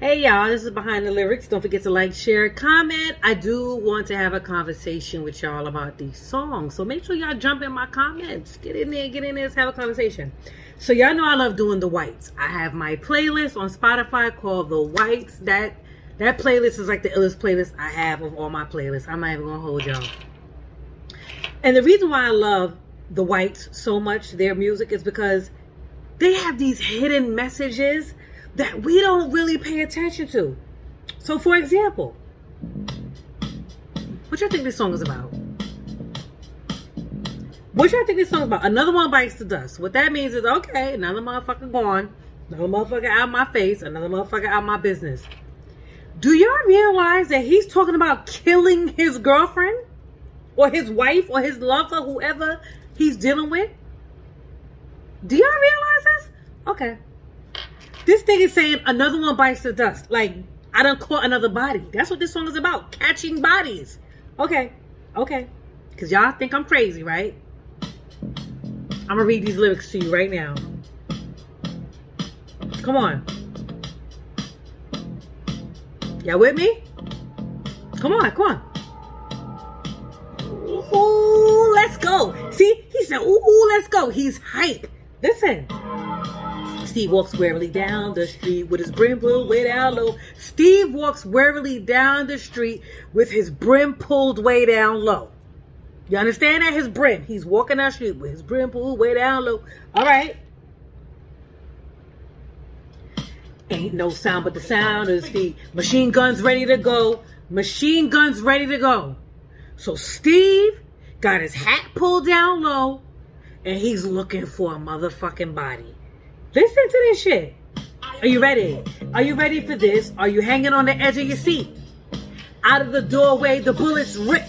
Hey y'all, this is Behind the Lyrics. Don't forget to like, share, comment. I do want to have a conversation with y'all about these songs. So make sure y'all jump in my comments. Get in there, get in there, let's have a conversation. So y'all know I love doing the whites. I have my playlist on Spotify called The Whites. That that playlist is like the illest playlist I have of all my playlists. I'm not even gonna hold y'all. And the reason why I love the whites so much, their music, is because they have these hidden messages that we don't really pay attention to. So, for example, what y'all think this song is about? What y'all think this song is about? Another one bites the dust. What that means is okay, another motherfucker gone, another motherfucker out my face, another motherfucker out my business. Do y'all realize that he's talking about killing his girlfriend? Or his wife or his lover, whoever he's dealing with? Do y'all realize this? Okay. This thing is saying another one bites the dust. Like, I done caught another body. That's what this song is about. Catching bodies. Okay. Okay. Because y'all think I'm crazy, right? I'm to read these lyrics to you right now. Come on. Y'all with me? Come on, come on. Ooh, let's go. See, he said, ooh, let's go. He's hype. Listen. Steve walks warily down the street with his brim pulled way down low. Steve walks warily down the street with his brim pulled way down low. You understand that? His brim. He's walking down the street with his brim pulled way down low. All right. Ain't no sound but the sound of his feet. Machine guns ready to go. Machine guns ready to go. So Steve got his hat pulled down low and he's looking for a motherfucking body. Listen to this shit. Are you ready? Are you ready for this? Are you hanging on the edge of your seat? Out of the doorway, the bullets rip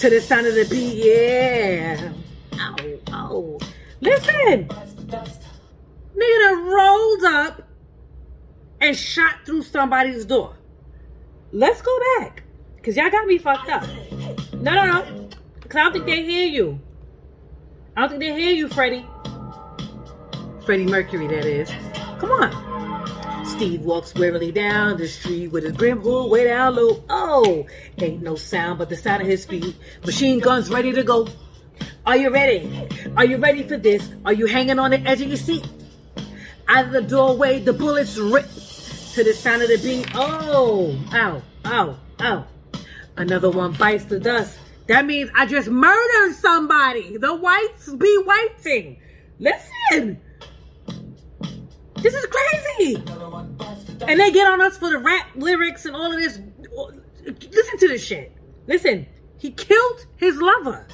to the sound of the beat. Yeah. Ow. Listen. Nigga rolled up and shot through somebody's door. Let's go back. Because y'all got me fucked up. No, no, no. Because I don't think they hear you. I don't think they hear you, Freddie. Freddie Mercury, that is. Come on. Steve walks wearily down the street with his brim pulled way down low. Oh, ain't no sound but the sound of his feet. Machine guns ready to go. Are you ready? Are you ready for this? Are you hanging on the edge of your seat? Out of the doorway, the bullets rip to the sound of the beat. Oh, ow, ow, ow. Another one bites the dust. That means I just murdered somebody. The whites be waiting. Listen. This is crazy. And they get on us for the rap lyrics and all of this. Listen to this shit. Listen. He killed his lover.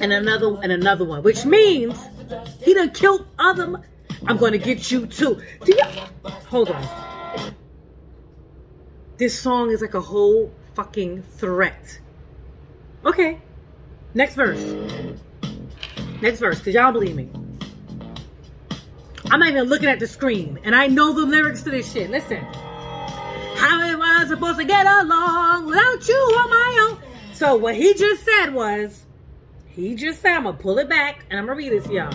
And another and another one. Which means he done killed other I'm gonna get you too. Do you hold on? This song is like a whole fucking threat. Okay. Next verse. Next verse, because y'all believe me. I'm not even looking at the screen, and I know the lyrics to this shit. Listen. How am I supposed to get along without you on my own? So what he just said was, he just said, I'm gonna pull it back, and I'm gonna read this, y'all.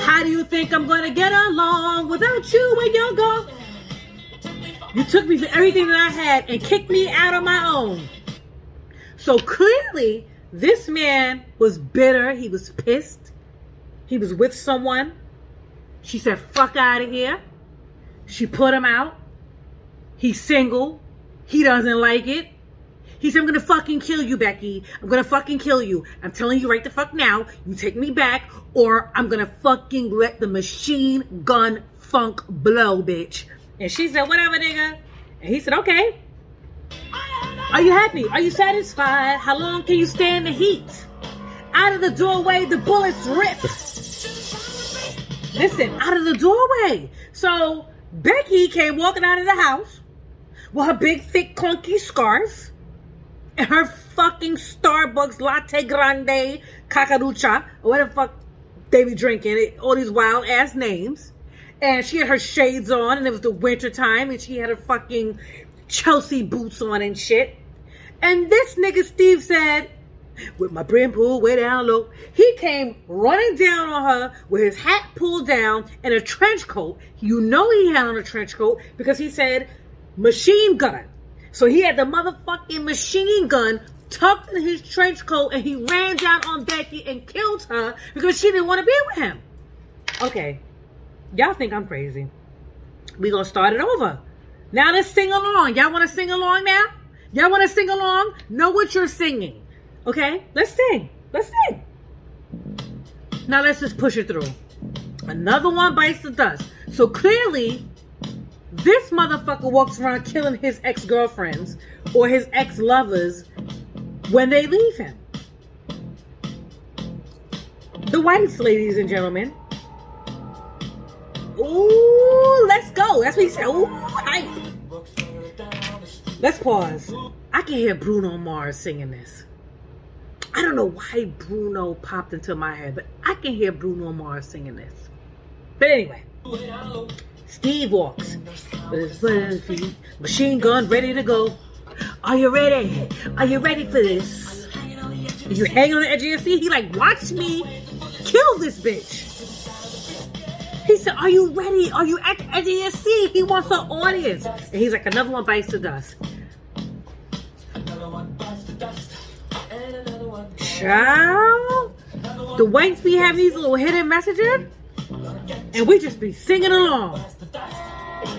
How do you think I'm gonna get along without you when you're gone? You took me for everything that I had and kicked me out on my own. So clearly, this man was bitter. He was pissed. He was with someone. She said, fuck out of here. She put him out. He's single. He doesn't like it. He said, I'm gonna fucking kill you, Becky. I'm gonna fucking kill you. I'm telling you right the fuck now. You take me back, or I'm gonna fucking let the machine gun funk blow, bitch. And she said, whatever, nigga. And he said, okay. Are you happy? Are you satisfied? How long can you stand the heat? Out of the doorway, the bullets rip. Listen, out of the doorway. So Becky came walking out of the house with her big, thick, clunky scarf and her fucking Starbucks latte grande cacarucha, or whatever the fuck they be drinking, it, all these wild ass names. And she had her shades on, and it was the winter time, and she had her fucking Chelsea boots on and shit. And this nigga Steve said, with my brim pulled way down low. He came running down on her with his hat pulled down and a trench coat. You know he had on a trench coat because he said machine gun. So he had the motherfucking machine gun tucked in his trench coat and he ran down on Becky and killed her because she didn't want to be with him. Okay. Y'all think I'm crazy. We gonna start it over. Now let's sing along. Y'all wanna sing along now? Y'all wanna sing along? Know what you're singing. Okay? Let's sing. Let's sing. Now let's just push it through. Another one bites the dust. So clearly, this motherfucker walks around killing his ex girlfriends or his ex lovers when they leave him. The whites, ladies and gentlemen. Ooh, let's go. That's what he said. Ooh, hype. Let's pause. I can hear Bruno Mars singing this. I don't know why Bruno popped into my head, but I can hear Bruno Mars singing this. But anyway, Steve walks with his machine gun ready to go. Are you ready? Are you ready for this? Are You hang on the edge of your seat. He like, watch me kill this bitch. He said, Are you ready? Are you at the edge of your seat? He wants an audience. And he's like, Another one bites the dust. Child, the whites be having these little hidden messages, and we just be singing along.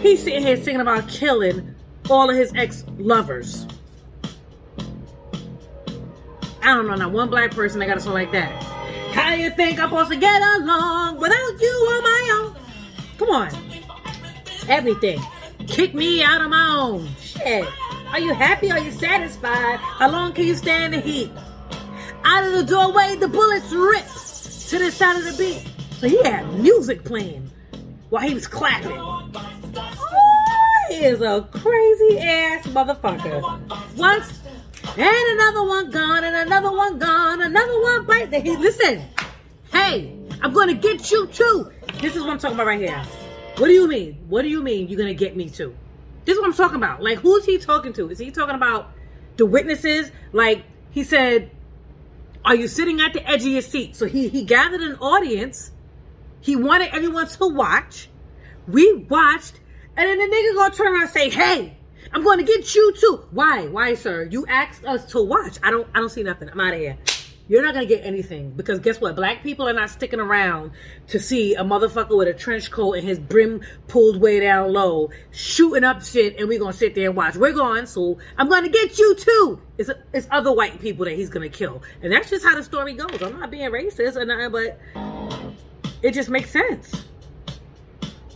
He's sitting here singing about killing all of his ex lovers. I don't know, not one black person that got a song like that. How you think I'm supposed to get along without you on my own? Come on. Everything. Kick me out of my own. Shit. Are you happy? Are you satisfied? How long can you stand the heat? Out of the doorway, the bullets ripped to the side of the beat. So he had music playing while he was clapping. Oh, he is a crazy ass motherfucker. Once and another one gone, and another one gone, another one bite. He listen. Hey, I'm gonna get you too. This is what I'm talking about right here. What do you mean? What do you mean you're gonna get me too? This is what I'm talking about. Like, who's he talking to? Is he talking about the witnesses? Like, he said, Are you sitting at the edge of your seat? So he, he gathered an audience. He wanted everyone to watch. We watched. And then the nigga gonna turn around and say, Hey, I'm gonna get you too. Why? Why, sir? You asked us to watch. I don't I don't see nothing. I'm out of here. You're not gonna get anything because guess what? Black people are not sticking around to see a motherfucker with a trench coat and his brim pulled way down low shooting up shit, and we're gonna sit there and watch. We're going, so I'm gonna get you too. It's it's other white people that he's gonna kill, and that's just how the story goes. I'm not being racist or nothing, but it just makes sense.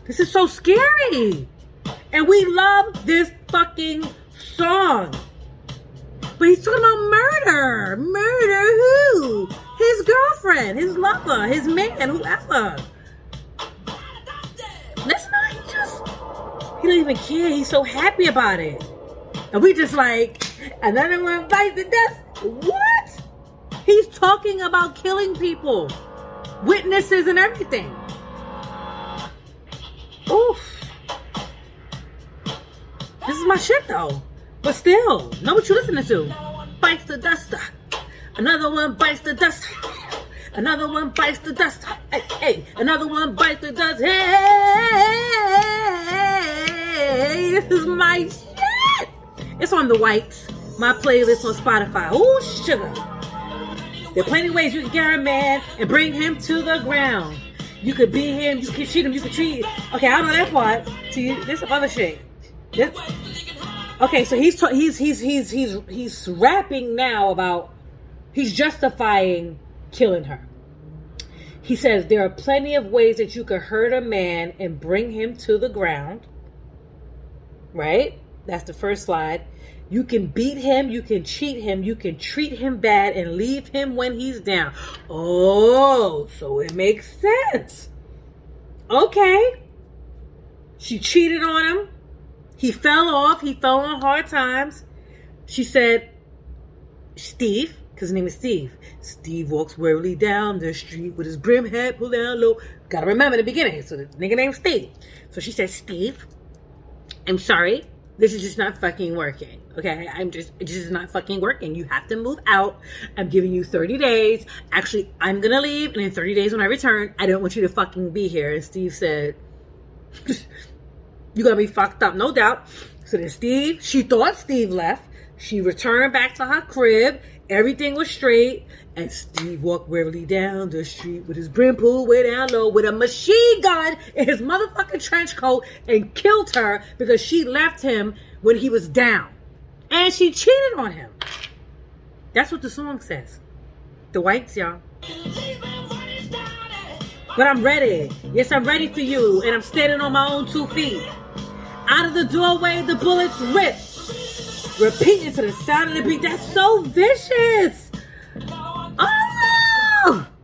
This is so scary, and we love this fucking song. But he's talking about murder. Murder who? His girlfriend, his lover, his man, whoever. That's not, he just, he don't even care. He's so happy about it. And we just like, another one bites the dust. What? He's talking about killing people, witnesses, and everything. Oof. This is my shit though. But still, know what you're listening to. Bites the dust. Another one bites the dust. Another one bites the dust. Hey, hey. Another one bites the dust. Hey, this is my shit. It's on the whites. My playlist on Spotify. Oh, sugar. There are plenty of ways you can get a man and bring him to the ground. You could beat him, you could cheat him, you could treat. Okay, I know that part. See, there's some other shit. This, Okay, so he's ta- he's he's he's he's he's rapping now about he's justifying killing her. He says there are plenty of ways that you could hurt a man and bring him to the ground. Right? That's the first slide. You can beat him, you can cheat him, you can treat him bad and leave him when he's down. Oh, so it makes sense. Okay. She cheated on him. He fell off. He fell on hard times. She said, Steve, because his name is Steve. Steve walks wearily down the street with his brim hat pulled down low. Gotta remember the beginning. So the nigga named Steve. So she said, Steve, I'm sorry This is just not fucking working. Okay, I'm just just is not fucking working. You have to move out. I'm giving you 30 days. Actually, I'm gonna leave, and in 30 days when I return, I don't want you to fucking be here. And Steve said, "You gonna be fucked up, no doubt." So then Steve, she thought Steve left. She returned back to her crib. Everything was straight. And Steve walked wearily down the street with his brim pulled way down low with a machine gun in his motherfucking trench coat and killed her because she left him when he was down. And she cheated on him. That's what the song says. The whites, y'all. But I'm ready. Yes, I'm ready for you. And I'm standing on my own two feet. Out of the doorway, the bullets rip. Repeating to the sound of the beat. That's so vicious.